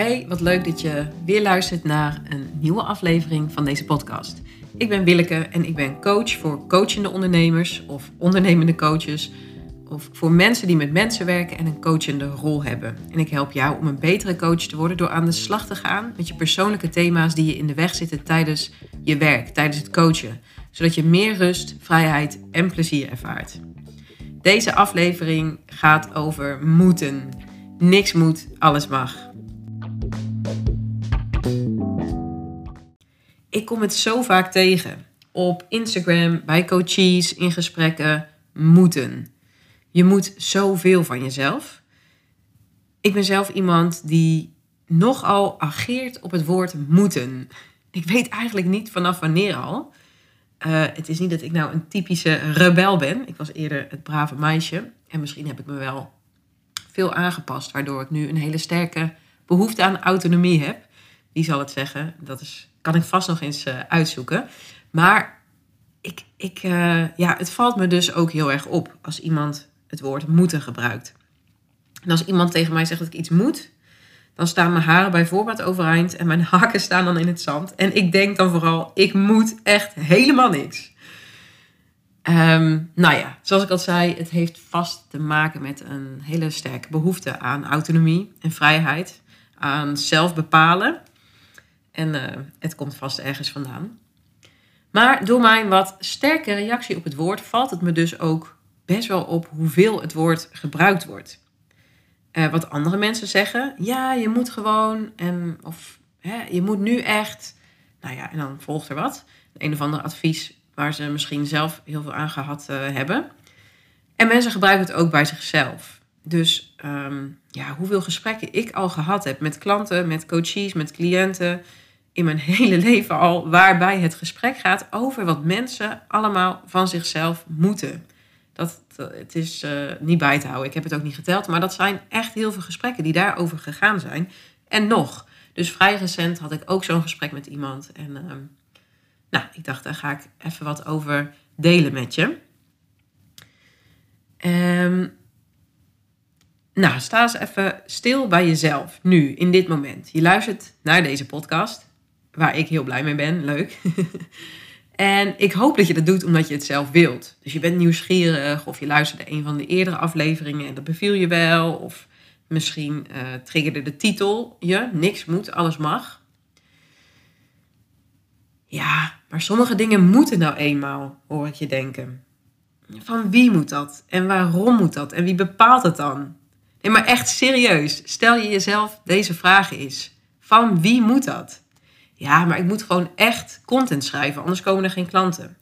Hey, wat leuk dat je weer luistert naar een nieuwe aflevering van deze podcast. Ik ben Willeke en ik ben coach voor coachende ondernemers of ondernemende coaches. Of voor mensen die met mensen werken en een coachende rol hebben. En ik help jou om een betere coach te worden door aan de slag te gaan met je persoonlijke thema's die je in de weg zitten tijdens je werk, tijdens het coachen. Zodat je meer rust, vrijheid en plezier ervaart. Deze aflevering gaat over moeten. Niks moet, alles mag. Kom het zo vaak tegen. Op Instagram, bij coaches, in gesprekken. Moeten. Je moet zoveel van jezelf. Ik ben zelf iemand die nogal ageert op het woord moeten. Ik weet eigenlijk niet vanaf wanneer al. Uh, het is niet dat ik nou een typische rebel ben. Ik was eerder het brave meisje. En misschien heb ik me wel veel aangepast, waardoor ik nu een hele sterke behoefte aan autonomie heb. Wie zal het zeggen? Dat is, kan ik vast nog eens uh, uitzoeken. Maar ik, ik, uh, ja, het valt me dus ook heel erg op als iemand het woord moeten gebruikt. En als iemand tegen mij zegt dat ik iets moet, dan staan mijn haren bijvoorbeeld overeind en mijn haken staan dan in het zand. En ik denk dan vooral, ik moet echt helemaal niks. Um, nou ja, zoals ik al zei, het heeft vast te maken met een hele sterke behoefte aan autonomie en vrijheid, aan zelf bepalen. En uh, het komt vast ergens vandaan. Maar door mijn wat sterke reactie op het woord valt het me dus ook best wel op hoeveel het woord gebruikt wordt. Uh, wat andere mensen zeggen, ja, je moet gewoon, en, of hè, je moet nu echt, nou ja, en dan volgt er wat. Een of ander advies waar ze misschien zelf heel veel aan gehad uh, hebben. En mensen gebruiken het ook bij zichzelf. Dus um, ja, hoeveel gesprekken ik al gehad heb met klanten, met coaches, met cliënten in mijn hele leven al, waarbij het gesprek gaat over wat mensen allemaal van zichzelf moeten. Dat, het is uh, niet bij te houden. Ik heb het ook niet geteld. Maar dat zijn echt heel veel gesprekken die daarover gegaan zijn. En nog. Dus vrij recent had ik ook zo'n gesprek met iemand. En uh, nou, ik dacht, daar ga ik even wat over delen met je. Um, nou, sta eens even stil bij jezelf. Nu, in dit moment. Je luistert naar deze podcast. Waar ik heel blij mee ben. Leuk. En ik hoop dat je dat doet omdat je het zelf wilt. Dus je bent nieuwsgierig of je luisterde een van de eerdere afleveringen en dat beviel je wel. Of misschien uh, triggerde de titel je, niks moet, alles mag. Ja, maar sommige dingen moeten nou eenmaal, hoor ik je denken. Van wie moet dat? En waarom moet dat? En wie bepaalt het dan? Nee, maar echt serieus, stel je jezelf deze vraag eens. Van wie moet dat? Ja, maar ik moet gewoon echt content schrijven, anders komen er geen klanten.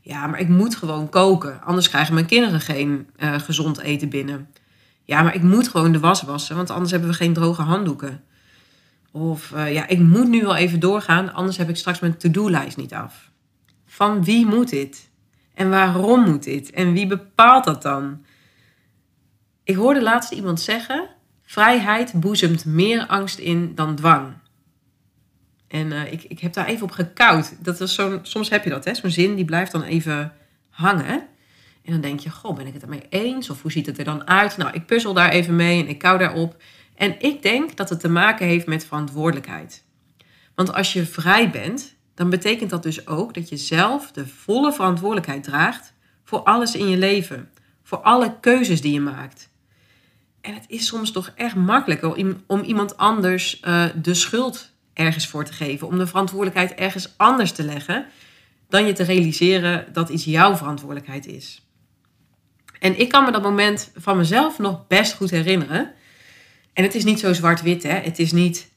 Ja, maar ik moet gewoon koken, anders krijgen mijn kinderen geen uh, gezond eten binnen. Ja, maar ik moet gewoon de was wassen, want anders hebben we geen droge handdoeken. Of uh, ja, ik moet nu wel even doorgaan, anders heb ik straks mijn to-do-lijst niet af. Van wie moet dit? En waarom moet dit? En wie bepaalt dat dan? Ik hoorde laatst iemand zeggen: vrijheid boezemt meer angst in dan dwang. En uh, ik, ik heb daar even op gekoud. Dat is zo'n, soms heb je dat, hè? zo'n zin die blijft dan even hangen. En dan denk je, goh, ben ik het ermee eens? Of hoe ziet het er dan uit? Nou, ik puzzel daar even mee en ik kou daarop. En ik denk dat het te maken heeft met verantwoordelijkheid. Want als je vrij bent, dan betekent dat dus ook dat je zelf de volle verantwoordelijkheid draagt voor alles in je leven. Voor alle keuzes die je maakt. En het is soms toch echt makkelijker om, iemand anders uh, de schuld ergens voor te geven, om de verantwoordelijkheid ergens anders te leggen, dan je te realiseren dat iets jouw verantwoordelijkheid is. En ik kan me dat moment van mezelf nog best goed herinneren. En het is niet zo zwart-wit, hè? Het is niet,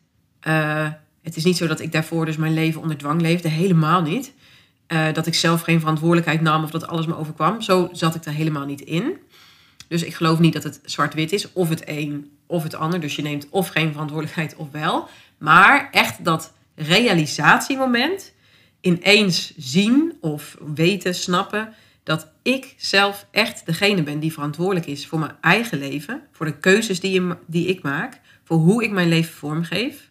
uh, het is niet zo dat ik daarvoor dus mijn leven onder dwang leefde, helemaal niet. Uh, dat ik zelf geen verantwoordelijkheid nam of dat alles me overkwam. Zo zat ik er helemaal niet in. Dus ik geloof niet dat het zwart-wit is, of het een of het ander. Dus je neemt of geen verantwoordelijkheid of wel. Maar echt dat realisatiemoment, ineens zien of weten, snappen dat ik zelf echt degene ben die verantwoordelijk is voor mijn eigen leven, voor de keuzes die, ik maak, voor hoe ik mijn leven vormgeef.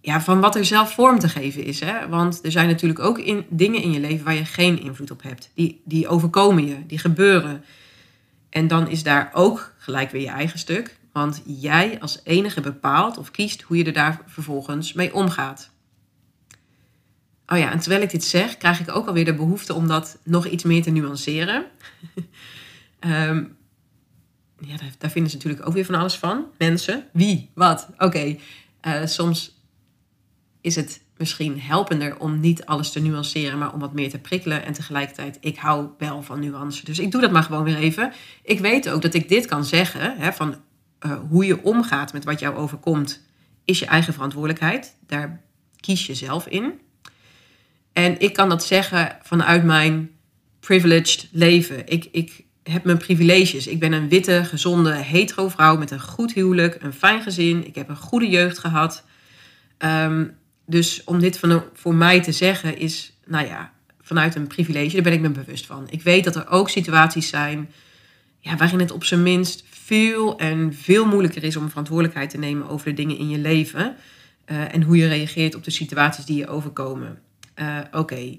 Ja, van wat er zelf vorm te geven is. Hè? Want er zijn natuurlijk ook in, dingen in je leven waar je geen invloed op hebt. Die, die overkomen je, die gebeuren. En dan is daar ook gelijk weer je eigen stuk. Want jij als enige bepaalt of kiest hoe je er daar vervolgens mee omgaat. Oh ja, en terwijl ik dit zeg, krijg ik ook alweer de behoefte om dat nog iets meer te nuanceren. Ehm, ja, daar, vinden ze natuurlijk ook weer van alles van. Mensen, wie, wat. Oké, eh, soms is het misschien helpender om niet alles te nuanceren, maar om wat meer te prikkelen. En tegelijkertijd, ik hou wel van nuance. Dus ik doe dat maar gewoon weer even. Ik weet ook dat ik dit kan zeggen, hè, van uh, hoe je omgaat met wat jou overkomt, is je eigen verantwoordelijkheid. Daar kies je zelf in. En ik kan dat zeggen vanuit mijn privileged leven. Ik, ik heb mijn privileges. Ik ben een witte, gezonde, hetero vrouw met een goed huwelijk, een fijn gezin. Ik heb een goede jeugd gehad. Ehm, dus om dit voor mij te zeggen is, nou ja, vanuit een privilege, daar ben ik me bewust van. Ik weet dat er ook situaties zijn ja, waarin het op zijn minst veel en veel moeilijker is om verantwoordelijkheid te nemen over de dingen in je leven. Uh, en hoe je reageert op de situaties die je overkomen. Uh, Oké,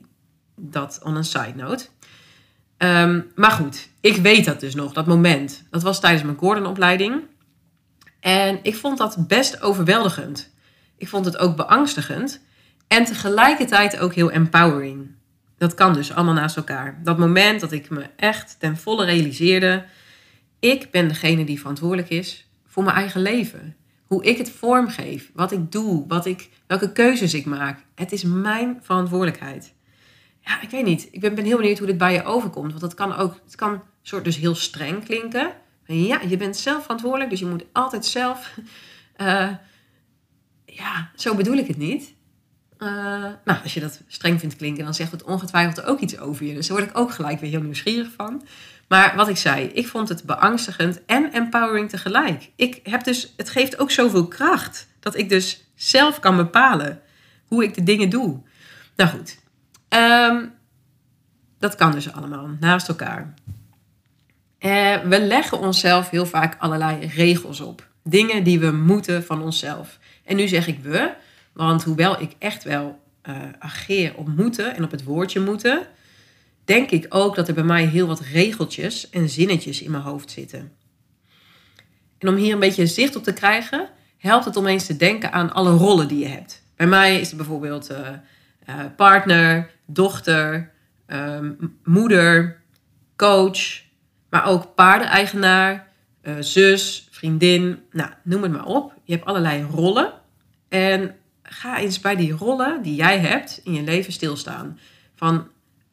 dat on een side note. Um, maar goed, ik weet dat dus nog, dat moment. Dat was tijdens mijn Gordon-opleiding. En ik vond dat best overweldigend. Ik vond het ook beangstigend. En tegelijkertijd ook heel empowering. Dat kan dus allemaal naast elkaar. Dat moment dat ik me echt ten volle realiseerde: ik ben degene die verantwoordelijk is voor mijn eigen leven. Hoe ik het vormgeef, wat ik doe, wat ik, welke keuzes ik maak. Het is mijn verantwoordelijkheid. Ja, ik weet niet. Ik ben, ben heel benieuwd hoe dit bij je overkomt. Want dat kan ook, het kan soort dus heel streng klinken. ja, je bent zelf verantwoordelijk, dus je moet altijd zelf. Uh, ja, zo bedoel ik het niet. Uh, nou, als je dat streng vindt klinken, dan zegt het ongetwijfeld ook iets over je. Dus daar word ik ook gelijk weer heel nieuwsgierig van. Maar wat ik zei, ik vond het beangstigend en empowering tegelijk. Ik heb dus, het geeft ook zoveel kracht dat ik dus zelf kan bepalen hoe ik de dingen doe. Nou goed, um, dat kan dus allemaal naast elkaar. Uh, we leggen onszelf heel vaak allerlei regels op. Dingen die we moeten van onszelf. En nu zeg ik we, want hoewel ik echt wel uh, ageer op moeten en op het woordje moeten, denk ik ook dat er bij mij heel wat regeltjes en zinnetjes in mijn hoofd zitten. En om hier een beetje zicht op te krijgen, helpt het om eens te denken aan alle rollen die je hebt. Bij mij is het bijvoorbeeld uh, uh, partner, dochter, um, moeder, coach, maar ook paardeneigenaar, uh, zus, vriendin, nou, noem het maar op. Je hebt allerlei rollen. En ga eens bij die rollen die jij hebt in je leven stilstaan. Van,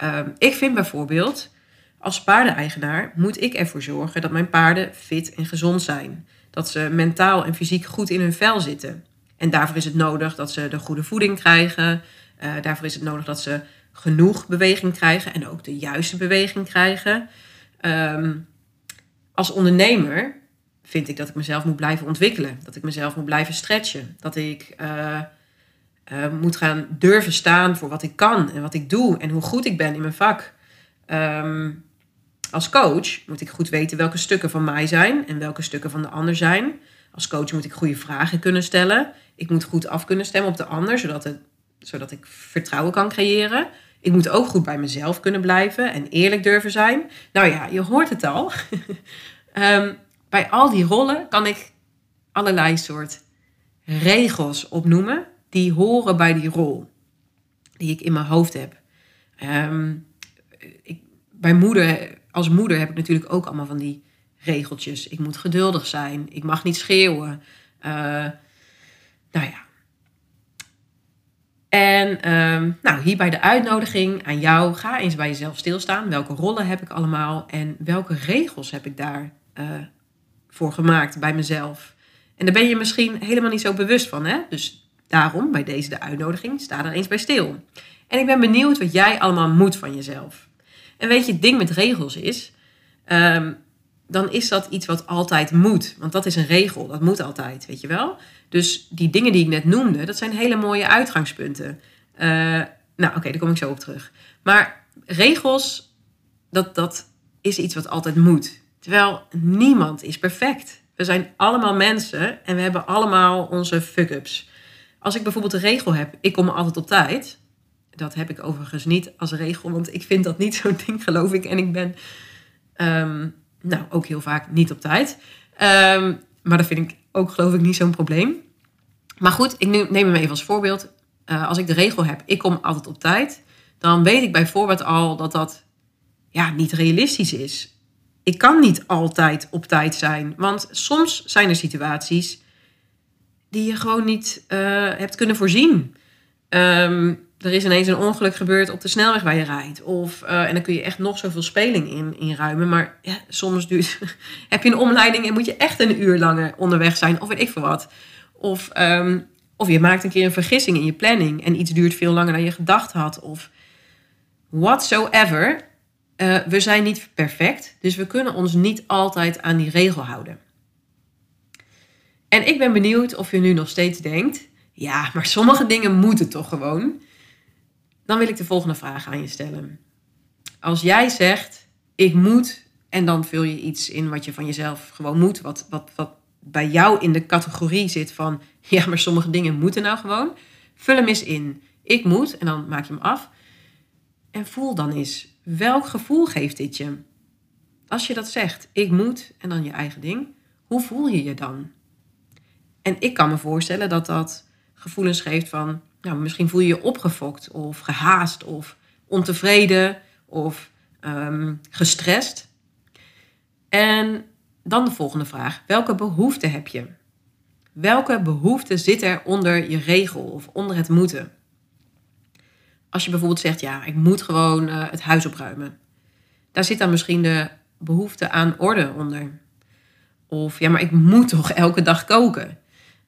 um, ik vind bijvoorbeeld, als paardeneigenaar moet ik ervoor zorgen dat mijn paarden fit en gezond zijn. Dat ze mentaal en fysiek goed in hun vel zitten. En daarvoor is het nodig dat ze de goede voeding krijgen. Uh, daarvoor is het nodig dat ze genoeg beweging krijgen en ook de juiste beweging krijgen. Um, als ondernemer vind ik dat ik mezelf moet blijven ontwikkelen. Dat ik mezelf moet blijven stretchen. Dat ik uh, uh, moet gaan durven staan voor wat ik kan en wat ik doe en hoe goed ik ben in mijn vak. Um, als coach moet ik goed weten welke stukken van mij zijn en welke stukken van de ander zijn. Als coach moet ik goede vragen kunnen stellen. Ik moet goed af kunnen stemmen op de ander, zodat, het, zodat ik vertrouwen kan creëren. Ik moet ook goed bij mezelf kunnen blijven en eerlijk durven zijn. Nou ja, je hoort het al. um, bij al die rollen kan ik allerlei soort regels opnoemen die horen bij die rol die ik in mijn hoofd heb. Um, ik, bij moeder, als moeder heb ik natuurlijk ook allemaal van die regeltjes. Ik moet geduldig zijn, ik mag niet schreeuwen. Uh, nou ja. En um, nou, hierbij de uitnodiging aan jou. Ga eens bij jezelf stilstaan. Welke rollen heb ik allemaal en welke regels heb ik daar uh, voor gemaakt bij mezelf. En daar ben je misschien helemaal niet zo bewust van. Hè? Dus daarom, bij deze de uitnodiging, sta er eens bij stil. En ik ben benieuwd wat jij allemaal moet van jezelf. En weet je, het ding met regels is, um, dan is dat iets wat altijd moet. Want dat is een regel, dat moet altijd, weet je wel. Dus die dingen die ik net noemde, dat zijn hele mooie uitgangspunten. Uh, nou, oké, daar kom ik zo op terug. Maar regels, dat, dat is iets wat altijd moet. Terwijl niemand is perfect. We zijn allemaal mensen en we hebben allemaal onze fuck-ups. Als ik bijvoorbeeld een regel heb, ik kom altijd op tijd. Dat heb ik overigens niet als regel, want ik vind dat niet zo'n ding, geloof ik. En ik ben um, nou ook heel vaak niet op tijd. Um, Maar dat vind ik ook geloof ik niet zo'n probleem. Maar goed, ik neem hem even als voorbeeld. Uh, als ik de regel heb, ik kom altijd op tijd. Dan weet ik bijvoorbeeld al dat dat ja, niet realistisch is. Ik kan niet altijd op tijd zijn. Want soms zijn er situaties die je gewoon niet uh, hebt kunnen voorzien. Um, er is ineens een ongeluk gebeurd op de snelweg waar je rijdt. Of, uh, en dan kun je echt nog zoveel speling in, inruimen. Maar ja, soms duurt, heb je een omleiding en moet je echt een uur langer onderweg zijn. Of weet ik veel wat. Of, um, of je maakt een keer een vergissing in je planning. En iets duurt veel langer dan je gedacht had. Of whatsoever. Uh, we zijn niet perfect. Dus we kunnen ons niet altijd aan die regel houden. En ik ben benieuwd of je nu nog steeds denkt... Ja, maar sommige dingen moeten toch gewoon. Dan wil ik de volgende vraag aan je stellen. Als jij zegt, ik moet, en dan vul je iets in wat je van jezelf gewoon moet, wat, wat, wat bij jou in de categorie zit van, ja, maar sommige dingen moeten nou gewoon. Vul hem eens in. Ik moet, en dan maak je hem af. En voel dan eens, welk gevoel geeft dit je? Als je dat zegt, ik moet, en dan je eigen ding, hoe voel je je dan? En ik kan me voorstellen dat dat gevoelens geeft van, nou, misschien voel je je opgefokt of gehaast of ontevreden of um, gestrest. En dan de volgende vraag. Welke behoefte heb je? Welke behoefte zit er onder je regel of onder het moeten? Als je bijvoorbeeld zegt, ja, ik moet gewoon uh, het huis opruimen. Daar zit dan misschien de behoefte aan orde onder. Of ja, maar ik moet toch elke dag koken.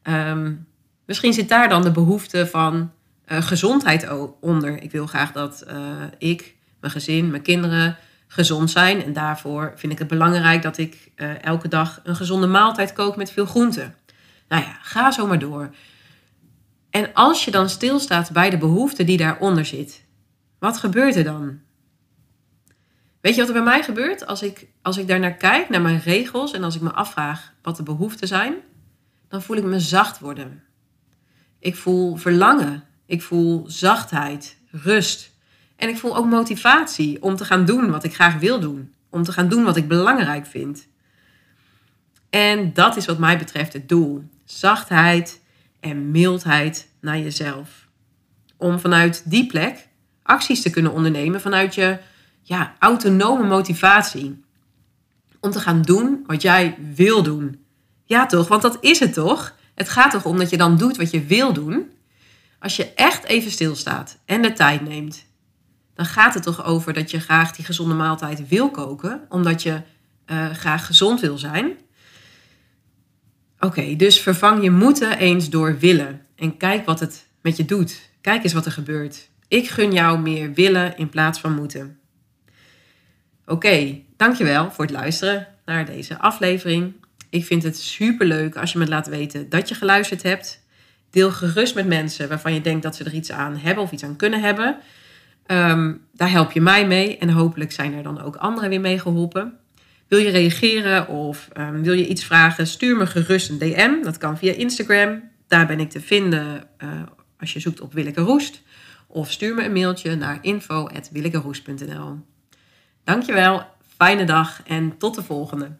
Um, Misschien zit daar dan de behoefte van uh, gezondheid onder. Ik wil graag dat uh, ik, mijn gezin, mijn kinderen gezond zijn. En daarvoor vind ik het belangrijk dat ik uh, elke dag een gezonde maaltijd kook met veel groenten. Nou ja, ga zo maar door. En als je dan stilstaat bij de behoefte die daaronder zit, wat gebeurt er dan? Weet je wat er bij mij gebeurt? Als ik, als ik daar naar kijk, naar mijn regels en als ik me afvraag wat de behoeften zijn, dan voel ik me zacht worden. Ik voel verlangen. Ik voel zachtheid, rust. En ik voel ook motivatie om te gaan doen wat ik graag wil doen. Om te gaan doen wat ik belangrijk vind. En dat is wat mij betreft het doel. Zachtheid en mildheid naar jezelf. Om vanuit die plek acties te kunnen ondernemen vanuit je ja, autonome motivatie. Om te gaan doen wat jij wil doen. Ja toch, want dat is het toch? Het gaat toch om dat je dan doet wat je wil doen. Als je echt even stilstaat en de tijd neemt, dan gaat het toch over dat je graag die gezonde maaltijd wil koken, omdat je uh, graag gezond wil zijn. Oké, dus vervang je moeten eens door willen en kijk wat het met je doet. Kijk eens wat er gebeurt. Ik gun jou meer willen in plaats van moeten. Oké, dankjewel voor het luisteren naar deze aflevering. Ik vind het super leuk als je me laat weten dat je geluisterd hebt. Deel gerust met mensen waarvan je denkt dat ze er iets aan hebben of iets aan kunnen hebben. Um, daar help je mij mee en hopelijk zijn er dan ook anderen weer mee geholpen. Wil je reageren of um, wil je iets vragen? Stuur me gerust een DM. Dat kan via Instagram. Daar ben ik te vinden uh, als je zoekt op Willeke Roest. Of stuur me een mailtje naar info.willekeroest.nl Dankjewel, fijne dag en tot de volgende.